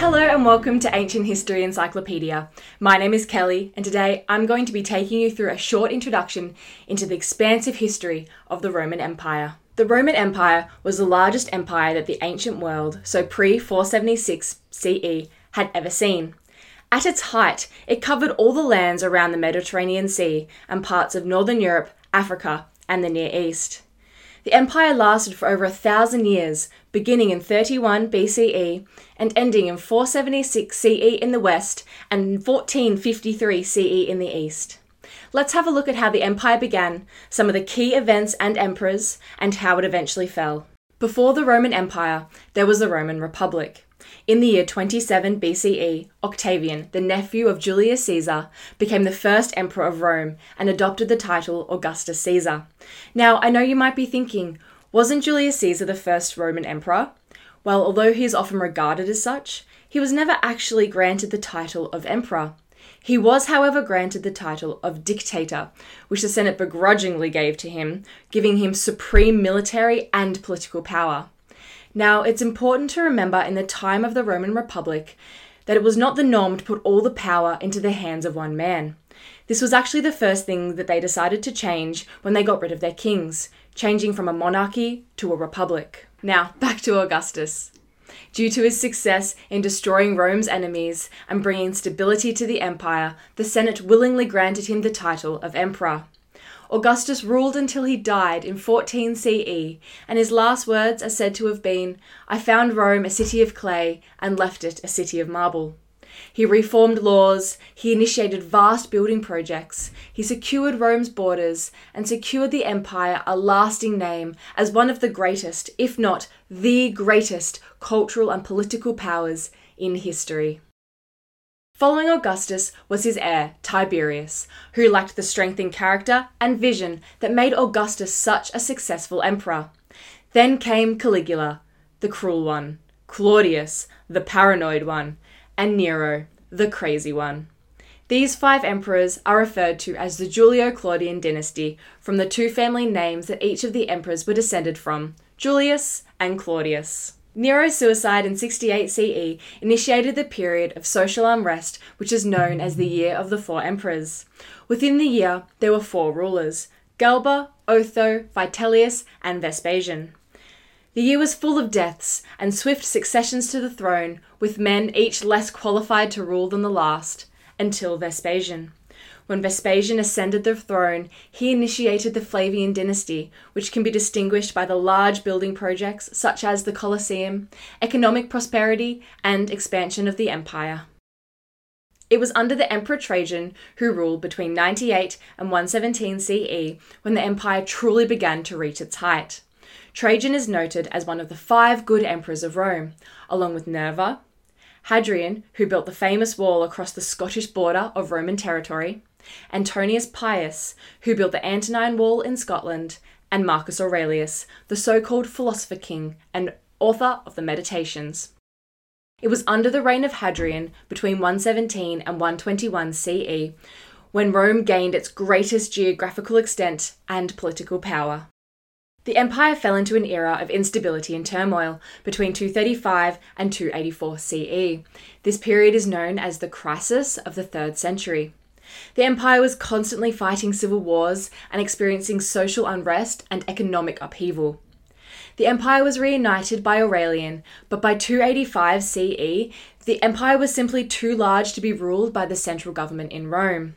Hello and welcome to Ancient History Encyclopedia. My name is Kelly, and today I'm going to be taking you through a short introduction into the expansive history of the Roman Empire. The Roman Empire was the largest empire that the ancient world, so pre 476 CE, had ever seen. At its height, it covered all the lands around the Mediterranean Sea and parts of Northern Europe, Africa, and the Near East. The empire lasted for over a thousand years, beginning in 31 BCE and ending in 476 CE in the west and 1453 CE in the east. Let's have a look at how the empire began, some of the key events and emperors, and how it eventually fell. Before the Roman Empire, there was the Roman Republic. In the year 27 BCE, Octavian, the nephew of Julius Caesar, became the first emperor of Rome and adopted the title Augustus Caesar. Now, I know you might be thinking, wasn't Julius Caesar the first Roman emperor? Well, although he is often regarded as such, he was never actually granted the title of emperor. He was, however, granted the title of dictator, which the Senate begrudgingly gave to him, giving him supreme military and political power. Now, it's important to remember in the time of the Roman Republic that it was not the norm to put all the power into the hands of one man. This was actually the first thing that they decided to change when they got rid of their kings, changing from a monarchy to a republic. Now, back to Augustus. Due to his success in destroying Rome's enemies and bringing stability to the empire, the Senate willingly granted him the title of emperor. Augustus ruled until he died in 14 CE, and his last words are said to have been, I found Rome a city of clay and left it a city of marble. He reformed laws, he initiated vast building projects, he secured Rome's borders, and secured the empire a lasting name as one of the greatest, if not the greatest, cultural and political powers in history. Following Augustus was his heir, Tiberius, who lacked the strength in character and vision that made Augustus such a successful emperor. Then came Caligula, the cruel one, Claudius, the paranoid one, and Nero, the crazy one. These five emperors are referred to as the Julio Claudian dynasty from the two family names that each of the emperors were descended from Julius and Claudius. Nero's suicide in 68 CE initiated the period of social unrest which is known as the Year of the Four Emperors. Within the year, there were four rulers Galba, Otho, Vitellius, and Vespasian. The year was full of deaths and swift successions to the throne, with men each less qualified to rule than the last, until Vespasian. When Vespasian ascended the throne, he initiated the Flavian dynasty, which can be distinguished by the large building projects such as the Colosseum, economic prosperity, and expansion of the empire. It was under the Emperor Trajan, who ruled between 98 and 117 CE, when the empire truly began to reach its height. Trajan is noted as one of the five good emperors of Rome, along with Nerva, Hadrian, who built the famous wall across the Scottish border of Roman territory, Antoninus Pius, who built the Antonine Wall in Scotland, and Marcus Aurelius, the so called philosopher king and author of the Meditations. It was under the reign of Hadrian, between 117 and 121 CE, when Rome gained its greatest geographical extent and political power. The empire fell into an era of instability and turmoil between 235 and 284 CE. This period is known as the crisis of the 3rd century. The empire was constantly fighting civil wars and experiencing social unrest and economic upheaval. The empire was reunited by Aurelian, but by 285 CE, the empire was simply too large to be ruled by the central government in Rome.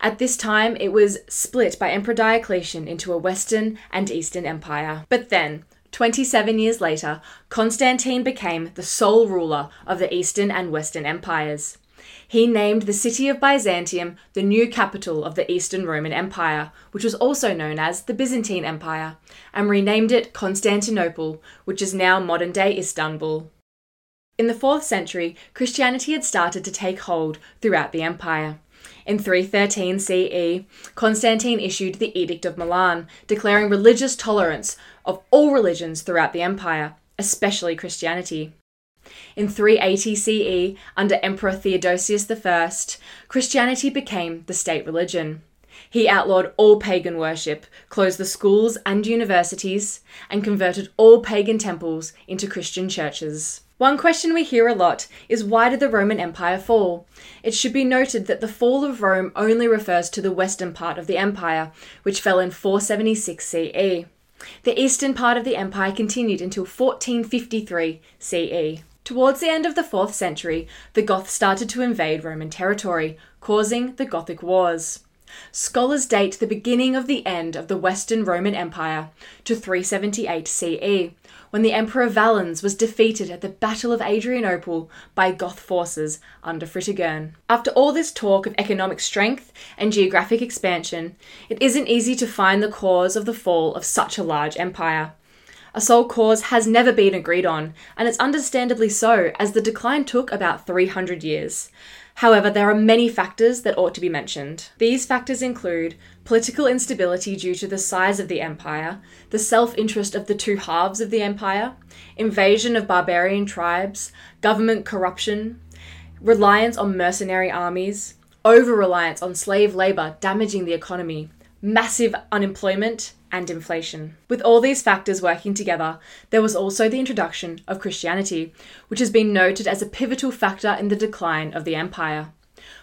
At this time, it was split by Emperor Diocletian into a Western and Eastern empire. But then, 27 years later, Constantine became the sole ruler of the Eastern and Western empires. He named the city of Byzantium the new capital of the Eastern Roman Empire, which was also known as the Byzantine Empire, and renamed it Constantinople, which is now modern day Istanbul. In the 4th century, Christianity had started to take hold throughout the empire. In 313 CE, Constantine issued the Edict of Milan, declaring religious tolerance of all religions throughout the empire, especially Christianity. In 380 CE, under Emperor Theodosius I, Christianity became the state religion. He outlawed all pagan worship, closed the schools and universities, and converted all pagan temples into Christian churches. One question we hear a lot is why did the Roman Empire fall? It should be noted that the fall of Rome only refers to the western part of the empire, which fell in 476 CE. The eastern part of the empire continued until 1453 CE. Towards the end of the 4th century, the Goths started to invade Roman territory, causing the Gothic Wars. Scholars date the beginning of the end of the Western Roman Empire to 378 CE, when the Emperor Valens was defeated at the Battle of Adrianople by Goth forces under Fritigern. After all this talk of economic strength and geographic expansion, it isn't easy to find the cause of the fall of such a large empire. A sole cause has never been agreed on, and it's understandably so, as the decline took about 300 years. However, there are many factors that ought to be mentioned. These factors include political instability due to the size of the empire, the self interest of the two halves of the empire, invasion of barbarian tribes, government corruption, reliance on mercenary armies, over reliance on slave labour damaging the economy, massive unemployment, and inflation. With all these factors working together, there was also the introduction of Christianity, which has been noted as a pivotal factor in the decline of the empire.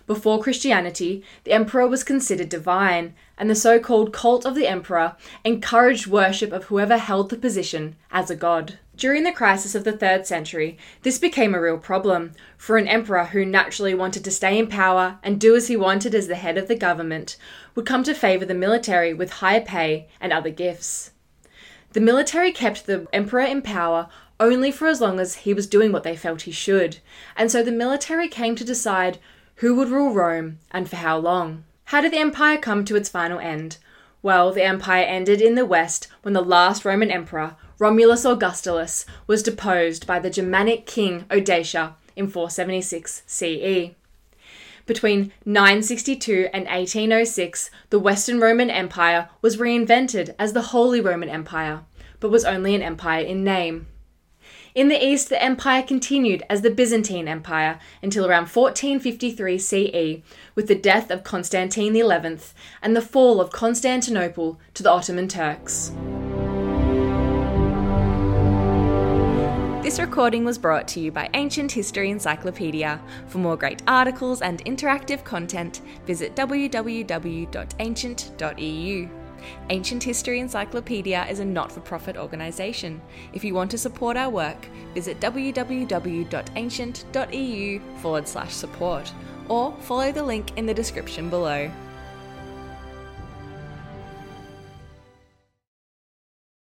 Before Christianity, the emperor was considered divine, and the so called cult of the emperor encouraged worship of whoever held the position as a god. During the crisis of the 3rd century, this became a real problem for an emperor who naturally wanted to stay in power and do as he wanted as the head of the government would come to favour the military with higher pay and other gifts. The military kept the emperor in power only for as long as he was doing what they felt he should, and so the military came to decide who would rule Rome and for how long. How did the empire come to its final end? Well, the empire ended in the west when the last Roman emperor, Romulus Augustulus, was deposed by the Germanic king Odoacer in 476 CE. Between 962 and 1806, the Western Roman Empire was reinvented as the Holy Roman Empire, but was only an empire in name. In the east, the empire continued as the Byzantine Empire until around 1453 CE, with the death of Constantine XI and the fall of Constantinople to the Ottoman Turks. This recording was brought to you by Ancient History Encyclopedia. For more great articles and interactive content, visit www.ancient.eu. Ancient History Encyclopedia is a not for profit organisation. If you want to support our work, visit www.ancient.eu forward slash support or follow the link in the description below.